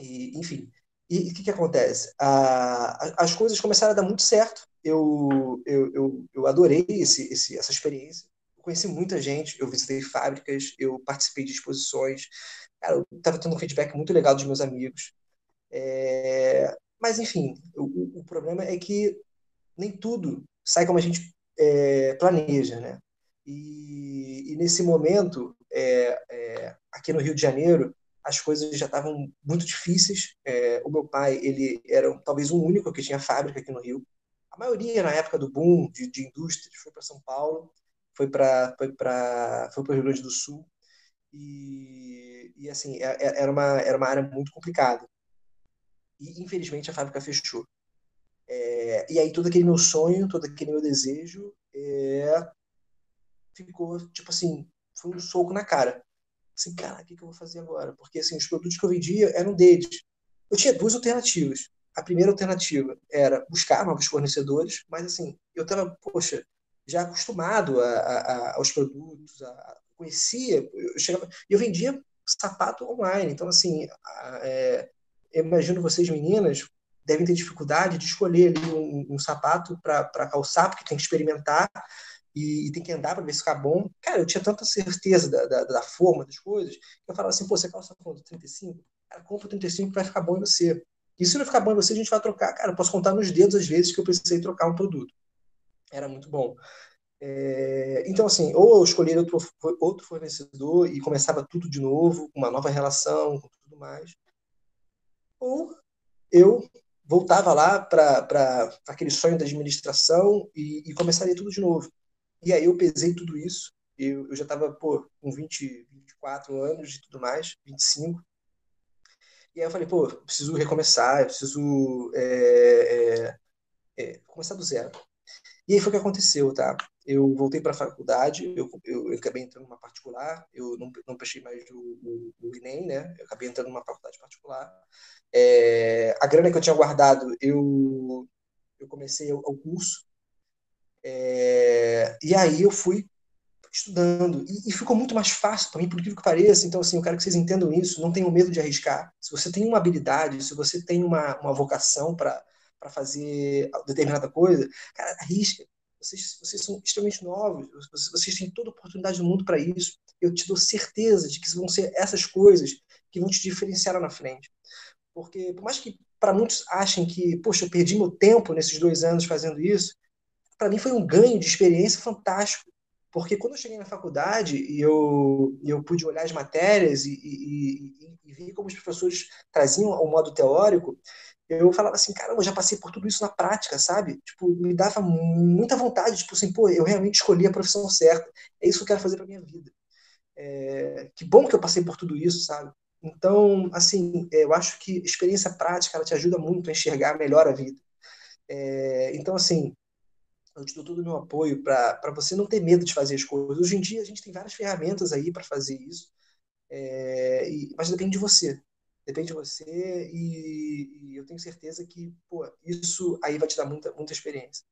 E, enfim, e o que, que acontece? A, as coisas começaram a dar muito certo. Eu, eu, eu, eu adorei esse, esse, essa experiência. conheci muita gente, eu visitei fábricas, eu participei de exposições. Cara, eu estava tendo um feedback muito legal dos meus amigos. É, mas, enfim, o, o, problema é que nem tudo sai como a gente é, planeja, né? E, e nesse momento, é, é aqui no Rio de Janeiro, as coisas já estavam muito difíceis. É, o meu pai, ele era talvez o único que tinha fábrica aqui no Rio. A maioria, na época do boom de, de indústrias, foi para São Paulo, foi para foi para foi o Rio Grande do Sul. E, e assim, é, é, era uma, era uma área muito complicada. E, infelizmente, a fábrica fechou. É, e aí, todo aquele meu sonho, todo aquele meu desejo é, ficou, tipo assim, foi um soco na cara assim, cara, o que, que eu vou fazer agora? Porque assim, os produtos que eu vendia eram deles. Eu tinha duas alternativas. A primeira alternativa era buscar novos fornecedores, mas assim, eu estava, poxa, já acostumado a, a, aos produtos, a, conhecia, eu chegava, eu vendia sapato online, então assim, é, eu imagino vocês meninas devem ter dificuldade de escolher um, um sapato para calçar, porque tem que experimentar, e, e tem que andar para ver se ficar bom. Cara, eu tinha tanta certeza da, da, da, forma das coisas, que eu falava assim, pô, você calça quanto? 35? Cara, compra 35 vai ficar bom em você. E se não ficar bom em você, a gente vai trocar. Cara, eu posso contar nos dedos as vezes que eu precisei trocar um produto. Era muito bom. É, então, assim, ou eu escolhi outro, outro fornecedor e começava tudo de novo, uma nova relação, tudo mais, ou eu voltava lá para aquele sonho da administração e, e começaria tudo de novo. E aí eu pesei tudo isso. Eu, eu já estava com 20, 24 anos e tudo mais, 25. E aí eu falei, pô, preciso recomeçar, eu preciso é, é, é, começar do zero. E aí foi o que aconteceu, tá? Eu voltei para a faculdade, eu, eu, eu, acabei entrando numa particular, eu não, não prestei mais o, o, o Enem, né? Eu acabei entrando numa faculdade particular. É, a grana que eu tinha guardado, eu, eu comecei o, o curso, é, e aí eu fui estudando. E, e ficou muito mais fácil para mim, por incrível que pareça. Então, assim, eu quero que vocês entendam isso. Não tenham medo de arriscar. Se você tem uma habilidade, se você tem uma, uma vocação para fazer determinada coisa, cara, arrisca. Vocês, vocês são extremamente novos, vocês, vocês têm toda a oportunidade do mundo para isso. Eu te dou certeza de que vão ser essas coisas que vão te diferenciar lá na frente. Porque, por mais que para muitos achem que, poxa, eu perdi meu tempo nesses dois anos fazendo isso, para mim foi um ganho de experiência fantástico. Porque quando eu cheguei na faculdade e eu, eu pude olhar as matérias e, e, e, e ver como os professores traziam o modo teórico, eu falava assim, caramba, eu já passei por tudo isso na prática, sabe? Tipo, me dava muita vontade, tipo assim, pô, eu realmente escolhi a profissão certa. É isso que eu quero fazer para minha vida. É, que bom que eu passei por tudo isso, sabe? Então, assim, eu acho que experiência prática ela te ajuda muito a enxergar melhor a vida. É, então, assim, eu te dou todo o meu apoio para você não ter medo de fazer as coisas. Hoje em dia a gente tem várias ferramentas aí para fazer isso, é, e, mas depende de você. Depende de você e, e, eu tenho certeza que pô, isso aí vai te dar muita, muita experiência.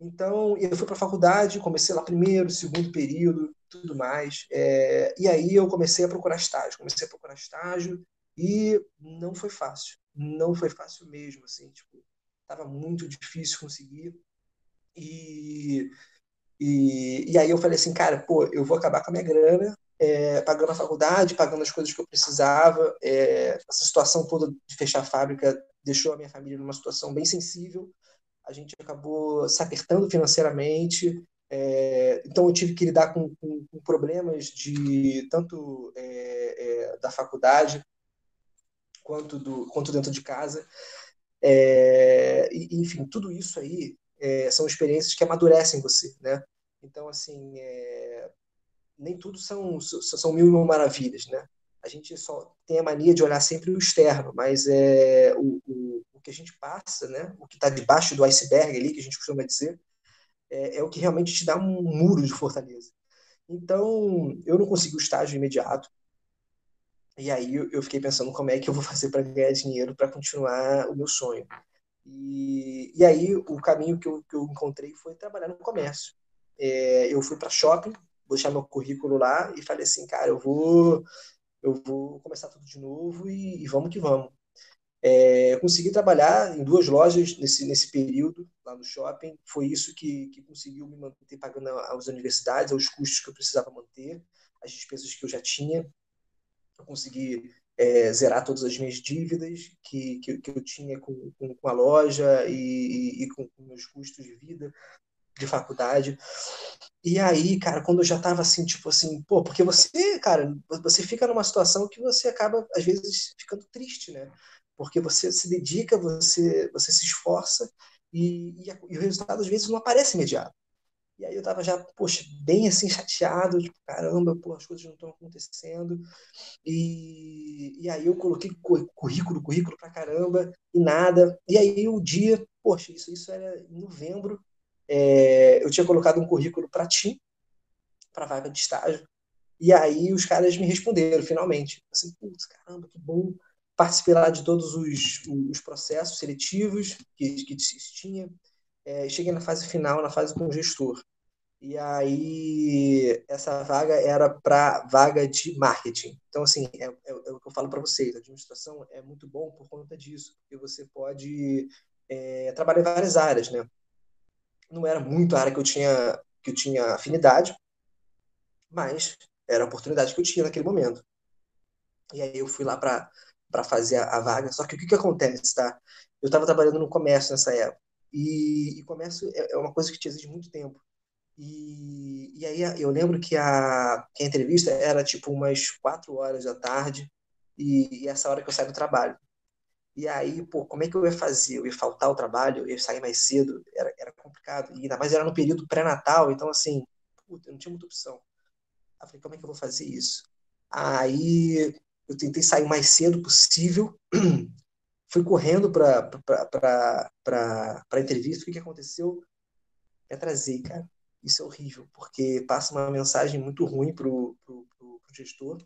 Então, eu fui para a faculdade, comecei lá primeiro, segundo período, tudo mais. É, e aí eu comecei a procurar estágio. Comecei a procurar estágio e não foi fácil. Não foi fácil mesmo, assim, tipo, tava muito difícil conseguir. E, e, e aí eu falei assim, cara, pô, eu vou acabar com a minha grana, é, pagando a faculdade, pagando as coisas que eu precisava. É, essa situação toda de fechar a fábrica deixou a minha família numa situação bem sensível. A gente acabou se apertando financeiramente. É, então eu tive que lidar com, com, com problemas de tanto é, é, da faculdade quanto do quanto dentro de casa. É, enfim, tudo isso aí é, são experiências que amadurecem você, né? Então, assim, é, nem tudo são, são mil e uma maravilhas, né? A gente só tem a mania de olhar sempre o externo, mas é o, o, o que a gente passa, né? O que está debaixo do iceberg ali, que a gente costuma dizer, é, é, o que realmente te dá um muro de fortaleza. Então, eu não consegui o estágio imediato. E aí eu fiquei pensando como é que eu vou fazer para ganhar dinheiro para continuar o meu sonho. E, e aí o caminho que eu, que eu encontrei foi trabalhar no comércio. É, eu fui para shopping, deixar meu currículo lá e falei assim, cara, eu vou eu vou começar tudo de novo e, e vamos que vamos. É, eu consegui trabalhar em duas lojas nesse, nesse período, lá no shopping. Foi isso que, que conseguiu me manter pagando às universidades, aos custos que eu precisava manter, as despesas que eu já tinha. Eu consegui é, zerar todas as minhas dívidas que, que, que eu tinha com, com, com a loja e, e, com, com meus custos de vida, de faculdade. E aí, cara, quando eu já tava assim, tipo assim, pô, porque você, cara, você fica numa situação que você acaba, às vezes, ficando triste, né? Porque você se dedica, você, você se esforça e, e, e o resultado, às vezes, não aparece imediato. E aí eu tava já, poxa, bem assim, chateado, tipo, caramba, pô, as coisas não estão acontecendo. E, e aí eu coloquei currículo, currículo pra caramba, e nada. E aí o dia, poxa, isso, isso era em novembro, é, eu tinha colocado um currículo para TIM, para vaga de estágio. E aí os caras me responderam, finalmente. Assim, putz, caramba, que bom. Participei lá de todos os, os processos seletivos que, que tinha é, cheguei na fase final, na fase com o gestor. E aí, essa vaga era para vaga de marketing. Então, assim, é, é, é o que eu falo para vocês: a administração é muito bom por conta disso, porque você pode é, trabalhar em várias áreas, né? Não era muito a área que eu tinha, que eu tinha afinidade, mas era a oportunidade que eu tinha naquele momento. E aí eu fui lá para fazer a, a, vaga. Só que o que, que acontece, tá? Eu estava trabalhando no comércio nessa época. E, e é, é uma coisa que te exige muito tempo. E, e aí eu lembro que a, que a entrevista era tipo umas quatro horas da tarde e, e, essa hora que eu saio do trabalho. E aí, pô, como é que eu ia fazer? Eu ia faltar o trabalho, eu ia sair mais cedo, era, era complicado. E ainda mais era no período pré-natal, então assim, puta, não tinha muita opção. Eu falei, como é que eu vou fazer isso? Aí eu tentei sair o mais cedo possível, fui correndo para a entrevista. O que, que aconteceu? Me atrasei, cara. Isso é horrível, porque passa uma mensagem muito ruim para o gestor.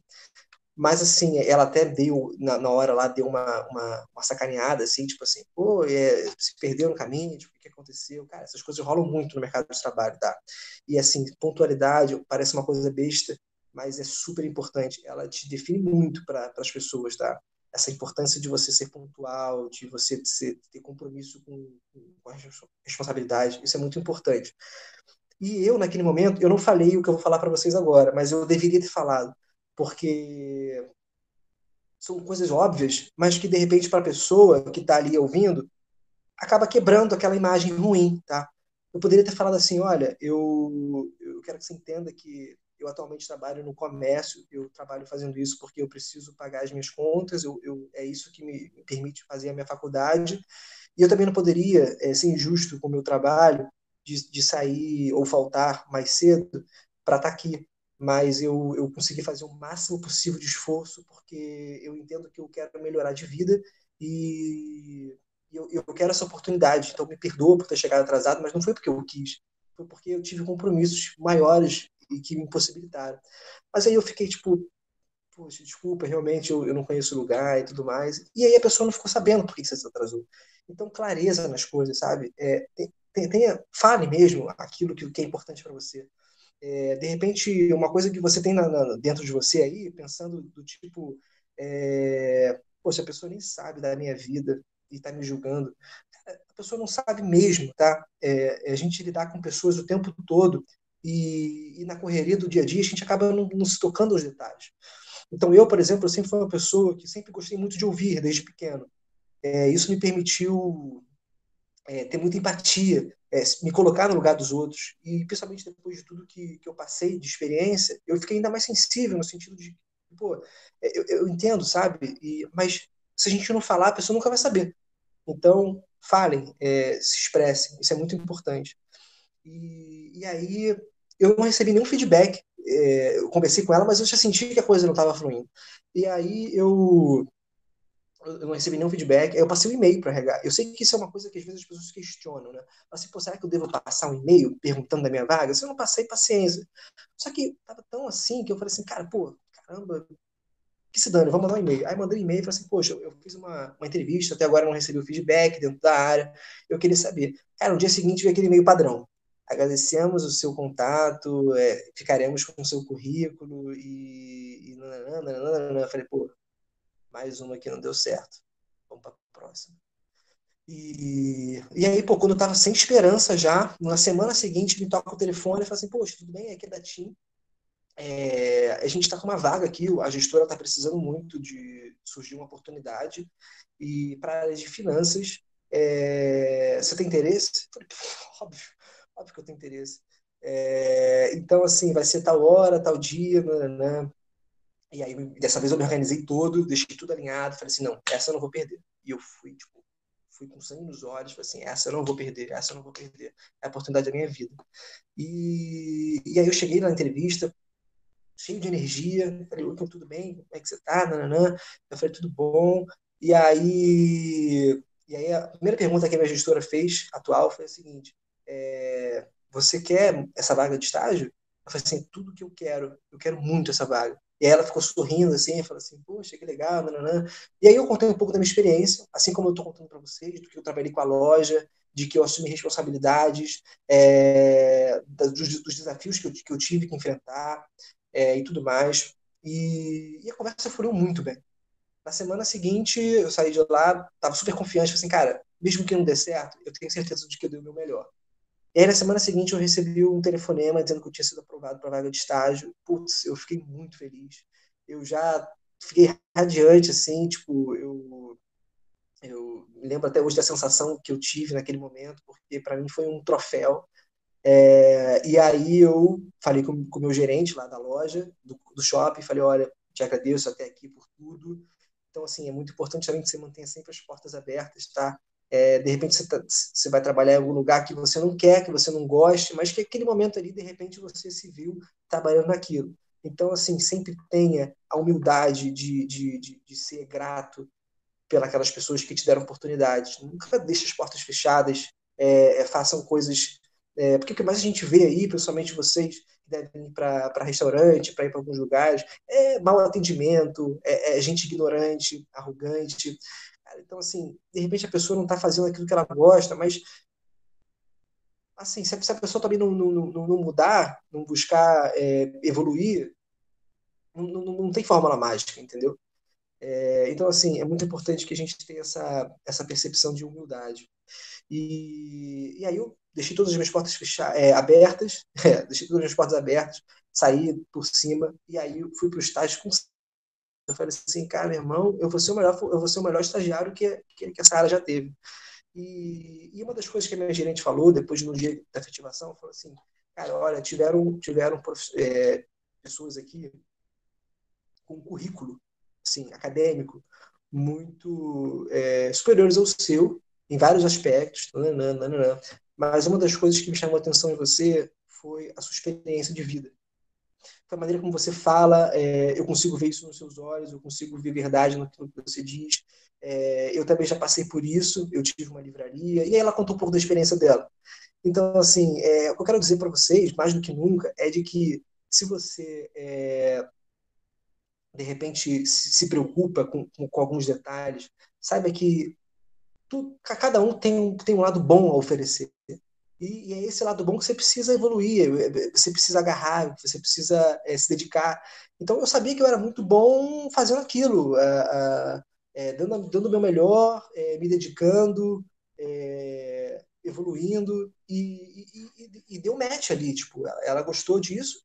Mas, assim, ela até deu, na, na hora lá, deu uma, uma, uma, sacaneada, assim, tipo assim, pô, é, se perdeu no caminho, tipo, o que aconteceu? Cara, essas coisas rolam muito no mercado de trabalho, tá? E, assim, pontualidade parece uma coisa besta, mas é super importante. Ela te define muito para as pessoas, tá? Essa importância de você ser pontual, de você ser, ter compromisso com, com a responsabilidade, isso é muito importante. E eu, naquele momento, eu não falei o que eu vou falar para vocês agora, mas eu deveria ter falado, porque são coisas óbvias, mas que, de repente, para a pessoa que está ali ouvindo, acaba quebrando aquela imagem ruim, tá? Eu poderia ter falado assim, olha, eu, eu quero que você entenda que eu atualmente trabalho no comércio, eu trabalho fazendo isso porque eu preciso pagar as minhas contas, eu, eu é isso que me, permite fazer a minha faculdade. E eu também não poderia é, ser injusto com o meu trabalho de, de sair ou faltar mais cedo para estar tá aqui. Mas eu, eu consegui fazer o máximo possível de esforço porque eu entendo que eu quero melhorar de vida e eu, eu quero essa oportunidade. Então me perdoa por ter chegado atrasado, mas não foi porque eu quis foi porque eu tive compromissos maiores e que me impossibilitaram. Mas aí eu fiquei tipo, poxa, desculpa, realmente eu, eu não conheço o lugar e tudo mais. E aí a pessoa não ficou sabendo por que você se atrasou. Então, clareza nas coisas, sabe? É, tenha, fale mesmo aquilo que, que é importante para você. É, de repente, uma coisa que você tem na, na, dentro de você aí, pensando do tipo, é, poxa, a pessoa nem sabe da minha vida e está me julgando. A pessoa não sabe mesmo, tá? É, é, a gente lidar com pessoas o tempo todo e, e, na correria do dia a dia a gente acaba não, não se tocando aos detalhes. Então eu, por exemplo, eu sempre fui uma pessoa que sempre gostei muito de ouvir desde pequeno. É, isso me permitiu é, ter muita empatia, é, me colocar no lugar dos outros e principalmente depois de tudo que, que eu passei de experiência, eu fiquei ainda mais sensível no sentido de, pô, é, eu, eu entendo, sabe? E, mas se a gente não falar, a pessoa nunca vai saber. Então, falem, é, se expressem, isso é muito importante. E, e aí eu não recebi nenhum feedback. É, eu conversei com ela, mas eu já senti que a coisa não estava fluindo. E aí eu, eu não recebi nenhum feedback. Eu passei um e-mail para regar. Eu sei que isso é uma coisa que às vezes as pessoas questionam, né? Assim, pô, será que eu devo passar um e-mail perguntando da minha vaga? Se eu não passei, paciência. Só que tava tão assim que eu falei assim, cara, pô, caramba, que se dane, vou mandar um e-mail. Aí mandei um e-mail e falei assim, poxa, eu fiz uma, uma entrevista, até agora não recebi o feedback dentro da área, eu queria saber. Cara, no dia seguinte veio aquele e-mail padrão. Agradecemos o seu contato, é, ficaremos com o seu currículo e, e nananana, eu falei, pô, mais uma que não deu certo, vamos para a próxima. E, e aí, pô, quando eu tava sem esperança já, na semana seguinte me toca o telefone e fala assim, poxa, tudo bem, aqui é da TIM, é, a gente está com uma vaga aqui, a gestora está precisando muito de surgir uma oportunidade. E para a área de finanças, é, você tem interesse? Falei, óbvio, óbvio que eu tenho interesse. É, então, assim, vai ser tal hora, tal dia, né? E aí, dessa vez eu me organizei todo, deixei tudo alinhado, falei assim, não, essa eu não vou perder. E eu fui, tipo, fui com sangue nos olhos, falei assim, essa eu não vou perder, essa eu não vou perder. É a oportunidade da minha vida. E, e aí eu cheguei na entrevista, cheio de energia, falei, Wilton, tudo bem? Como é que você tá? Nananã. Eu falei, tudo bom. E aí, e aí a primeira pergunta que a minha gestora fez, atual, foi a seguinte, é, você quer essa vaga de estágio? Eu falei assim, tudo que eu quero, eu quero muito essa vaga. E aí ela ficou sorrindo assim, falou assim, poxa, que legal, nananã. E aí eu contei um pouco da minha experiência, assim como eu estou contando para vocês, do que eu trabalhei com a loja, de que eu assumi responsabilidades, é, dos, dos, desafios que eu, que eu, tive que enfrentar é, e tudo mais. E, e, a conversa fluiu muito bem. Na semana seguinte, eu saí de lá, estava super confiante, falei assim, cara, mesmo que não dê certo, eu tenho certeza de que eu dei o meu melhor. E aí, na semana seguinte, eu recebi um telefonema dizendo que eu tinha sido aprovado para vaga de estágio. Putz, eu fiquei muito feliz. Eu já fiquei radiante, assim, tipo, eu, eu lembro até hoje da sensação que eu tive naquele momento, porque para mim foi um troféu. É, e aí eu falei com o meu gerente lá da loja, do, do shopping, falei, olha, te agradeço até aqui por tudo. Então, assim, é muito importante também que você mantenha sempre as portas abertas, tá? É, de repente você, tá, você, vai trabalhar em algum lugar que você não quer, que você não goste, mas que aquele momento ali, de repente, você se viu trabalhando naquilo. Então, assim, sempre tenha a humildade de, de, de, de ser grato pelas pessoas que te deram oportunidades. Nunca deixe as portas fechadas, é, é, façam coisas. É, porque o que mais a gente vê aí, principalmente vocês que devem ir para restaurante, para ir para alguns lugares, é mau atendimento, é, é gente ignorante, arrogante. Então, assim, de repente a pessoa não está fazendo aquilo que ela gosta, mas assim, se a pessoa também não, não, não, mudar, não buscar é, evoluir, não, não, não, tem fórmula mágica, entendeu? É, então, assim, é muito importante que a gente tenha essa, essa percepção de humildade. E, e aí eu deixei todas as minhas portas fechar, é, abertas, é, deixei todas as minhas portas abertas, saí por cima, e aí fui para o estágio com eu falei assim, cara, meu irmão, eu vou ser o melhor, eu vou ser o melhor estagiário que, que, que essa área já teve. E, e, uma das coisas que a minha gerente falou, depois no dia da efetivação, falou assim, cara, olha, tiveram, tiveram é, pessoas aqui com um currículo, assim, acadêmico, muito é, superiores ao seu, em vários aspectos, nananana, mas uma das coisas que me chamou a atenção em você foi a sua experiência de vida a maneira como você fala, é, eu consigo ver isso nos seus olhos, eu consigo ver verdade naquilo que você diz. É, eu também já passei por isso, eu tive uma livraria, e aí ela contou um pouco da experiência dela. Então, assim, é, o que eu quero dizer para vocês, mais do que nunca, é de que se você, é, de repente, se preocupa com, com, com alguns detalhes, saiba que tu, cada um tem um, tem um lado bom a oferecer. E, e, é esse lado bom que você precisa evoluir, é, é, você precisa agarrar, você precisa é, se dedicar. Então eu sabia que eu era muito bom fazendo aquilo, é, dando, dando o meu melhor, é, me dedicando, é, evoluindo, e, e, e, deu match ali. Tipo, ela, ela gostou disso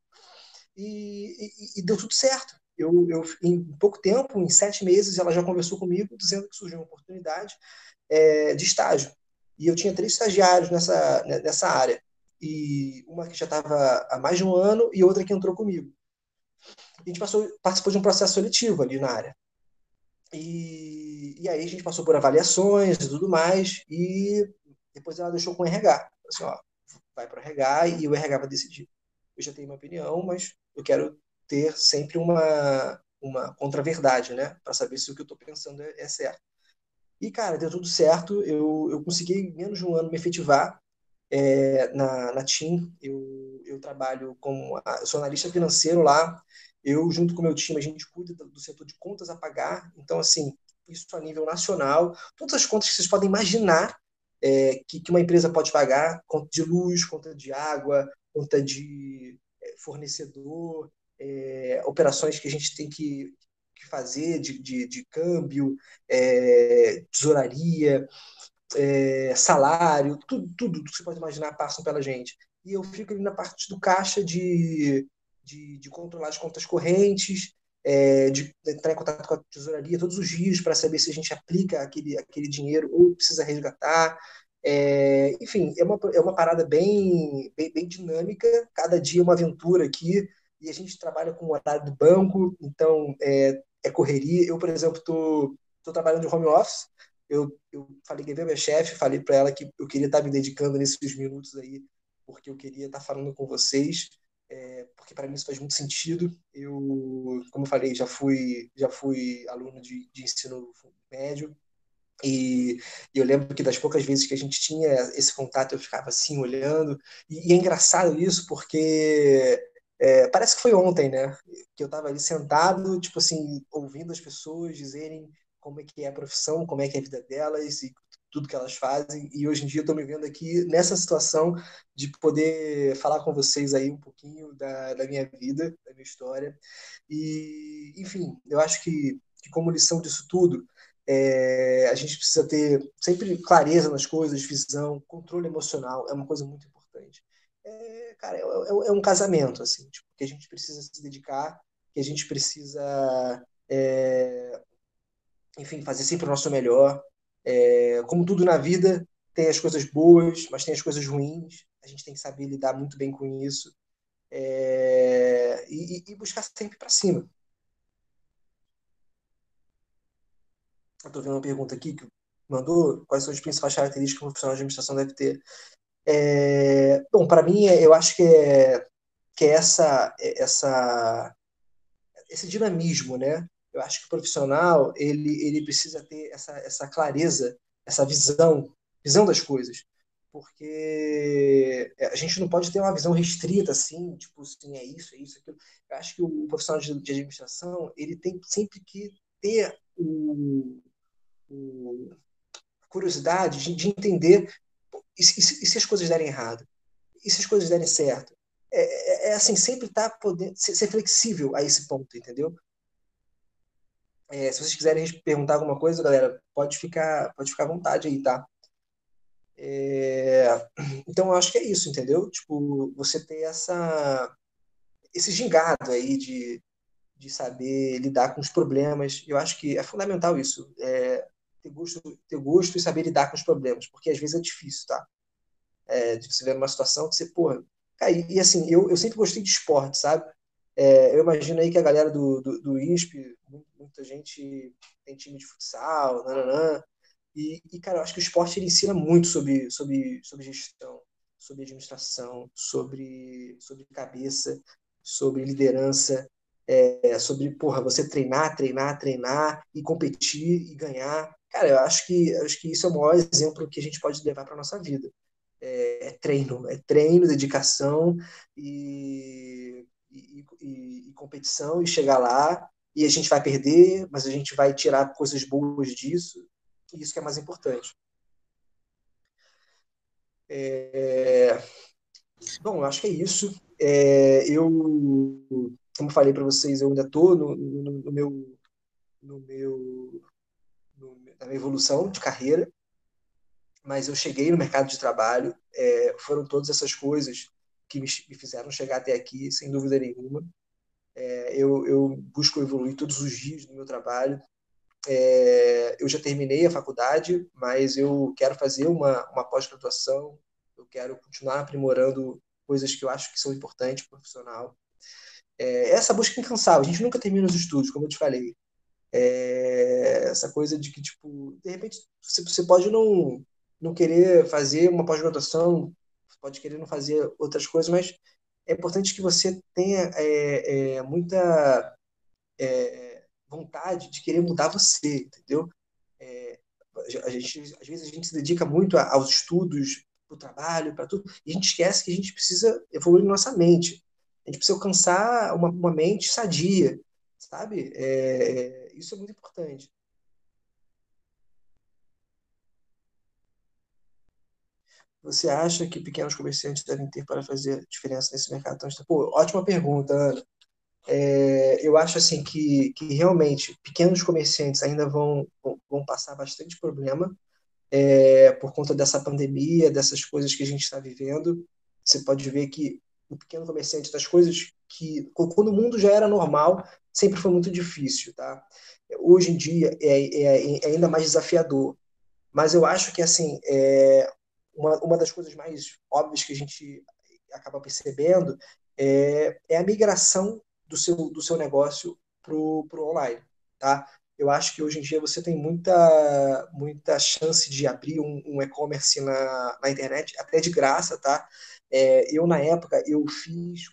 e, deu tudo certo. Eu, eu, em pouco tempo, em sete meses, ela já conversou comigo dizendo que surgiu uma oportunidade de estágio. E eu tinha três estagiários nessa, né, nessa área. E uma que já estava há mais de um ano e outra que entrou comigo. A gente passou, participou de um processo seletivo ali na área. E, e aí a gente passou por avaliações e tudo mais. E depois ela deixou com o RH. Assim, ó, vai para o RH e o RH vai decidir. Eu já tenho uma opinião, mas eu quero ter sempre uma, uma contraverdade, né? Para saber se o que eu estou pensando é, é certo. E, cara, deu tudo certo. Eu, eu consegui, em menos de um ano, me efetivar é, na, na TIM. Eu, eu trabalho como. Eu sou analista financeiro lá. Eu, junto com o meu time, a gente cuida do, do setor de contas a pagar. Então, assim, isso a nível nacional. Todas as contas que vocês podem imaginar é, que, que, uma empresa pode pagar, conta de luz, conta de água, conta de é, fornecedor, é, operações que a gente tem que, que fazer de, de, de câmbio, é, tesouraria, é, salário, tudo, tudo que você pode imaginar passam pela gente. E eu fico ali na parte do caixa de, de, de controlar as contas correntes, é, de entrar em contato com a tesouraria todos os dias para saber se a gente aplica aquele, aquele dinheiro ou precisa resgatar. É, enfim, é uma, é uma parada bem, bem, bem dinâmica, cada dia é uma aventura aqui, e a gente trabalha com o horário do banco, então é, é correria. Eu, por exemplo, estou trabalhando de home office, eu, eu falei, levei minha chefe, falei para ela que eu queria estar me dedicando nesses minutos aí, porque eu queria estar falando com vocês é, porque para mim isso faz muito sentido. Eu, como eu falei, já fui, já fui aluno de, de ensino médio e, e, eu lembro que das poucas vezes que a gente tinha esse contato eu ficava assim olhando e, e é engraçado isso porque é, parece que foi ontem, né? Que eu estava ali sentado, tipo assim, ouvindo as pessoas dizerem como é que é a profissão, como é que é a vida delas e tudo que elas fazem. E hoje em dia eu estou me vendo aqui nessa situação de poder falar com vocês aí um pouquinho da, da minha vida, da minha história. E, enfim, eu acho que, que como lição disso tudo, é, a gente precisa ter sempre clareza nas coisas, visão, controle emocional, é uma coisa muito importante. É, cara, é, é, é um casamento, assim, tipo, que a gente precisa se dedicar, que a gente precisa, é, enfim, fazer sempre o nosso melhor, é, como tudo na vida, tem as coisas boas, mas tem as coisas ruins. A gente tem que saber lidar muito bem com isso é, e, e, buscar sempre para cima. Estou vendo uma pergunta aqui que mandou: quais são as principais características que um profissional de administração deve ter? É, bom, para mim, eu acho que é, que é essa, é essa, esse dinamismo, né? eu acho que o profissional ele, ele precisa ter essa, essa clareza, essa visão, visão das coisas. Porque a gente não pode ter uma visão restrita, assim, tipo, assim, é isso, é isso, aquilo. Eu acho que o profissional de, de administração, ele tem sempre que ter o, o curiosidade de, de entender e, e, se as coisas derem errado? E se as coisas derem certo? É, é, é assim, sempre tá podendo ser, ser flexível a esse ponto, entendeu? É, se vocês quiserem perguntar alguma coisa, galera, pode ficar, pode ficar à vontade aí, tá? É, então, eu acho que é isso, entendeu? Tipo, você ter essa, esse gingado aí de, de saber lidar com os problemas. Eu acho que é fundamental isso. É, ter, gosto, ter gosto e saber lidar com os problemas, porque às vezes é difícil, tá? É, de você ver uma situação que você, porra. E, e assim, eu, eu sempre gostei de esporte, sabe? É, eu imagino aí que a galera do, do, do INSP, muita gente tem time de futsal, nananã, e, e, cara, eu acho que o esporte ele ensina muito sobre, sobre, sobre gestão, sobre administração, sobre, sobre cabeça, sobre liderança, é, sobre, porra, você treinar, treinar, treinar e competir e ganhar. Cara, eu acho que, acho que isso é o maior exemplo que a gente pode levar para nossa vida. É, é treino, é treino, dedicação e e, e, e, competição e chegar lá e a gente vai perder, mas a gente vai tirar coisas boas disso e isso que é mais importante. É... Bom, eu acho que é isso. É, eu, como falei para vocês, eu ainda estou no, no, no, meu, no meu, na minha evolução de carreira, mas eu cheguei no mercado de trabalho. É, foram todas essas coisas que me, me fizeram chegar até aqui, sem dúvida nenhuma. É, eu, eu, busco evoluir todos os dias no meu trabalho. É, eu já terminei a faculdade, mas eu quero fazer uma, uma pós-graduação, eu quero continuar aprimorando coisas que eu acho que são importantes para o profissional. É, essa busca incansável, a gente nunca termina os estudos, como eu te falei. É, essa coisa de que, tipo, de repente, você, pode não, não querer fazer uma pós-graduação pode querer não fazer outras coisas, mas é importante que você tenha é, é, muita é, vontade de querer mudar você, entendeu? É, a gente, às vezes a gente se dedica muito aos estudos, para o trabalho, para tudo, e a gente esquece que a gente precisa evoluir nossa mente. A gente precisa alcançar uma, uma mente sadia, sabe? É, isso é muito importante. você acha que pequenos comerciantes devem ter para fazer diferença nesse mercado Pô, ótima pergunta, Ana. É, eu acho assim que, que realmente pequenos comerciantes ainda vão, vão passar bastante problema é, por conta dessa pandemia, dessas coisas que a gente está vivendo. Você pode ver que o pequeno comerciante, das coisas que, quando o mundo já era normal, sempre foi muito difícil, tá? Hoje em dia é, é, é ainda mais desafiador. Mas eu acho que, assim, é, uma, uma das coisas mais óbvias que a gente acaba percebendo é, é a migração do seu, do seu negócio para o online, tá? Eu acho que hoje em dia você tem muita, muita chance de abrir um, um e-commerce na, na internet, até de graça, tá? É, eu, na época, eu fiz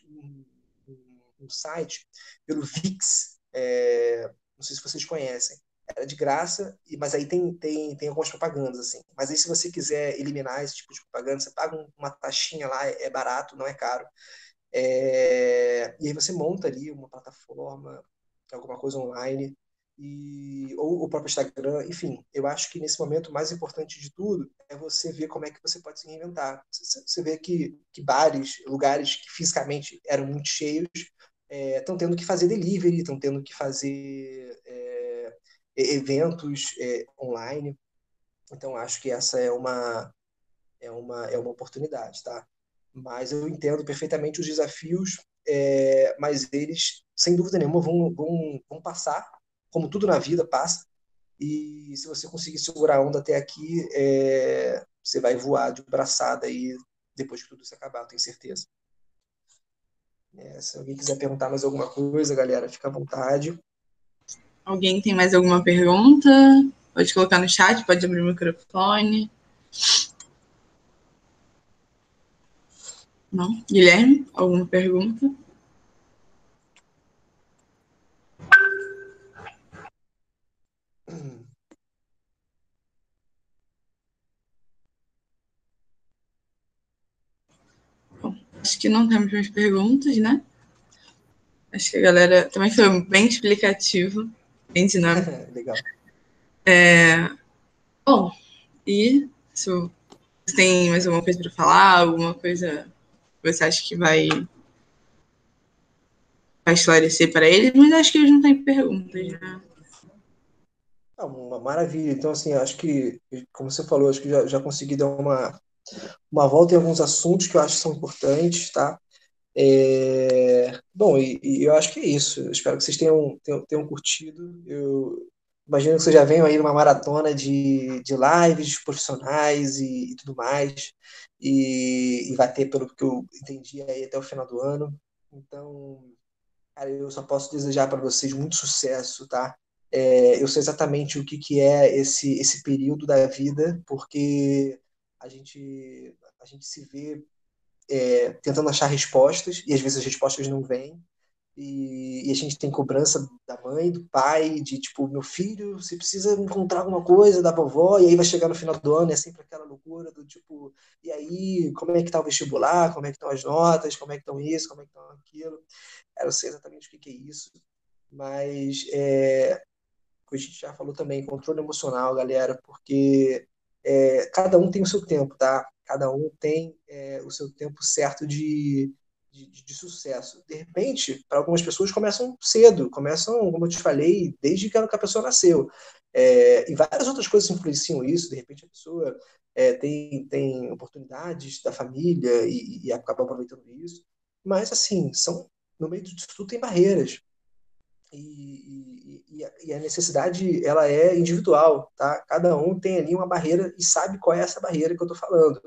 um, site pelo VIX, é, não sei se vocês conhecem, era de graça, mas aí tem, tem, tem algumas propagandas, assim. Mas aí se você quiser eliminar esse tipo de propaganda, você paga uma taxinha lá, é barato, não é caro. É, e aí você monta ali uma plataforma, alguma coisa online, e, ou o próprio Instagram, enfim, eu acho que nesse momento o mais importante de tudo é você ver como é que você pode se reinventar. Você vê que, que bares, lugares que fisicamente eram muito cheios, estão é, tendo que fazer delivery, estão tendo que fazer é, eventos é, online. Então acho que essa é uma é uma é uma oportunidade, tá? Mas eu entendo perfeitamente os desafios, é, mas eles sem dúvida nenhuma vão, vão, vão passar como tudo na vida passa. E se você conseguir segurar a onda até aqui, é, você vai voar de braçada aí depois que tudo isso acabar, tenho certeza. É, se alguém quiser perguntar mais alguma coisa, galera, fica à vontade. Alguém tem mais alguma pergunta? Pode colocar no chat, pode abrir o microfone. Não? Guilherme, alguma pergunta? Acho que não temos mais perguntas, né? Acho que a galera também foi bem explicativo, bem dinâmico. Legal. É... Bom, e se você tem mais alguma coisa para falar, alguma coisa que você acha que vai, vai esclarecer para eles, mas acho que eles não têm perguntas, né? uma maravilha. Então, assim, acho que, como você falou, acho que já, já consegui dar uma, uma volta em alguns assuntos que eu acho que são importantes, tá? É... Bom, e, e, eu acho que é isso. Eu espero que vocês tenham, tenham, tenham curtido. Eu imagino que vocês já venham aí numa maratona de, de lives profissionais e, e tudo mais. E, e, vai ter, pelo que eu entendi, aí até o final do ano. Então, cara, eu só posso desejar para vocês muito sucesso, tá? É, eu sei exatamente o que, que é esse, esse período da vida, porque a gente, a gente se vê é, tentando achar respostas, e às vezes as respostas não vêm, e, e, a gente tem cobrança da mãe, do pai, de tipo, meu filho, você precisa encontrar alguma coisa da vovó, e aí vai chegar no final do ano, é sempre aquela loucura do tipo, e aí, como é que tá o vestibular, como é que estão as notas, como é que estão isso, como é que estão aquilo. Eu não sei exatamente o que, que é isso, mas é, a gente já falou também, controle emocional, galera, porque é, cada um tem o seu tempo, tá? Cada um tem é, o seu tempo certo de, de, de, sucesso. De repente, para algumas pessoas começam cedo, começam, como eu te falei, desde que a pessoa nasceu. É, e várias outras coisas influenciam isso. De repente, a pessoa é, tem, tem oportunidades da família e, e acaba aproveitando isso. Mas, assim, são no meio disso tudo tem barreiras e, e, e, a necessidade ela é individual, tá? Cada um tem ali uma barreira e sabe qual é essa barreira que eu estou falando.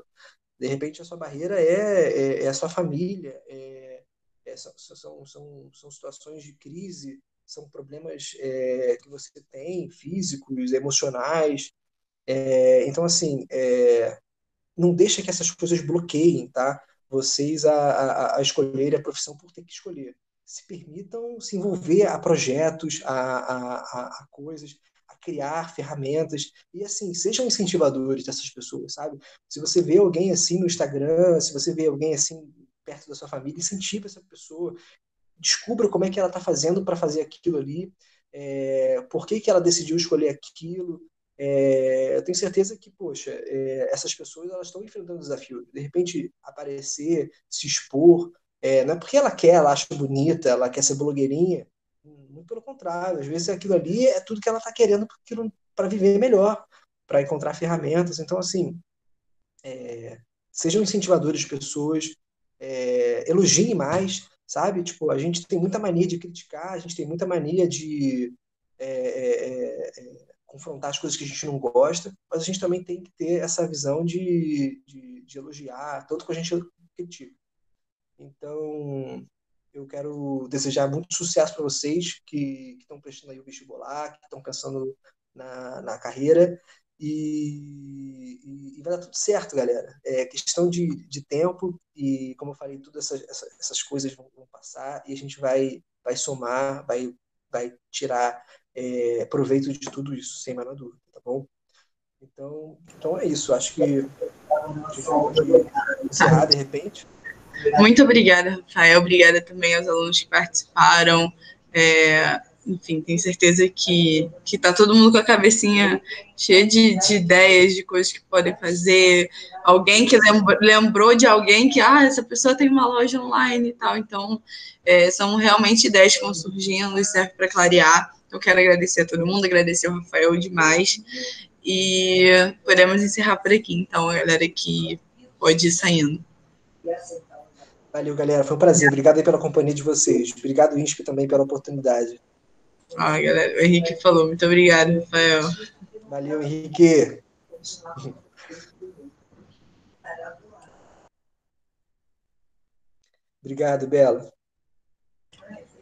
De repente a sua barreira é, é, é a sua família, é, é, são, são, são, são situações de crise, são problemas é, que você tem, físicos, emocionais. É, então assim, é, não deixa que essas coisas bloqueiem, tá? Vocês a, a, a escolherem a profissão por ter que escolher se permitam se envolver a projetos, a, a, a, coisas, a criar ferramentas e assim sejam incentivadores dessas pessoas, sabe? Se você vê alguém assim no Instagram, se você vê alguém assim perto da sua família, incentive essa pessoa, descubra como é que ela está fazendo para fazer aquilo ali, é, por que, que ela decidiu escolher aquilo, é, eu tenho certeza que, poxa, é, essas pessoas elas estão enfrentando desafio. De repente, aparecer, se expor, é, não é porque ela quer, ela acha bonita, ela quer ser blogueirinha. Muito pelo contrário, às vezes aquilo ali é tudo que ela está querendo para viver melhor, para encontrar ferramentas. Então, assim, é, sejam incentivadores de pessoas, é, elogiem mais, sabe? Tipo, a gente tem muita mania de criticar, a gente tem muita mania de é, é, é confrontar as coisas que a gente não gosta, mas a gente também tem que ter essa visão de, de, de elogiar, tanto que a gente critica. Então, eu quero desejar muito sucesso para vocês que estão prestando aí o vestibular, que estão pensando na, na carreira. E, e, e, vai dar tudo certo, galera. É questão de, de tempo e, como eu falei, todas essas, essas, essas coisas vão, vão, passar e a gente vai, vai somar, vai, vai tirar é, proveito de tudo isso, sem menor dúvida, tá bom? Então, então é isso. Acho que a gente pode encerrar de repente. Muito obrigada, Rafael. Obrigada também aos alunos que participaram. É, enfim, tenho certeza que, que tá todo mundo com a cabecinha cheia de, de ideias, de coisas que podem fazer. Alguém que lembrou, de alguém que, ah, essa pessoa tem uma loja online e tal. Então, é, são realmente ideias que vão surgindo e serve para clarear. Eu quero agradecer a todo mundo, agradecer ao Rafael demais. E podemos encerrar por aqui, então, a galera que pode ir saindo. Valeu, galera. Foi um prazer. Obrigado aí pela companhia de vocês. Obrigado, INSP, também pela oportunidade. Ah, galera, o Henrique falou. Muito obrigado, Rafael. Valeu, Henrique. Obrigado, Bela.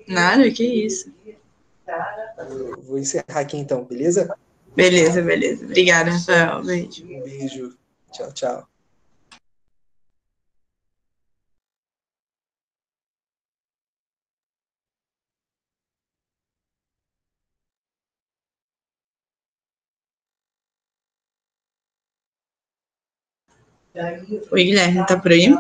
Nada, que isso. Eu vou encerrar aqui então, beleza? Beleza, beleza. Obrigada, Rafael. Beijo. Um beijo. Tchau, tchau. Oi, Guilherme, tá por aí?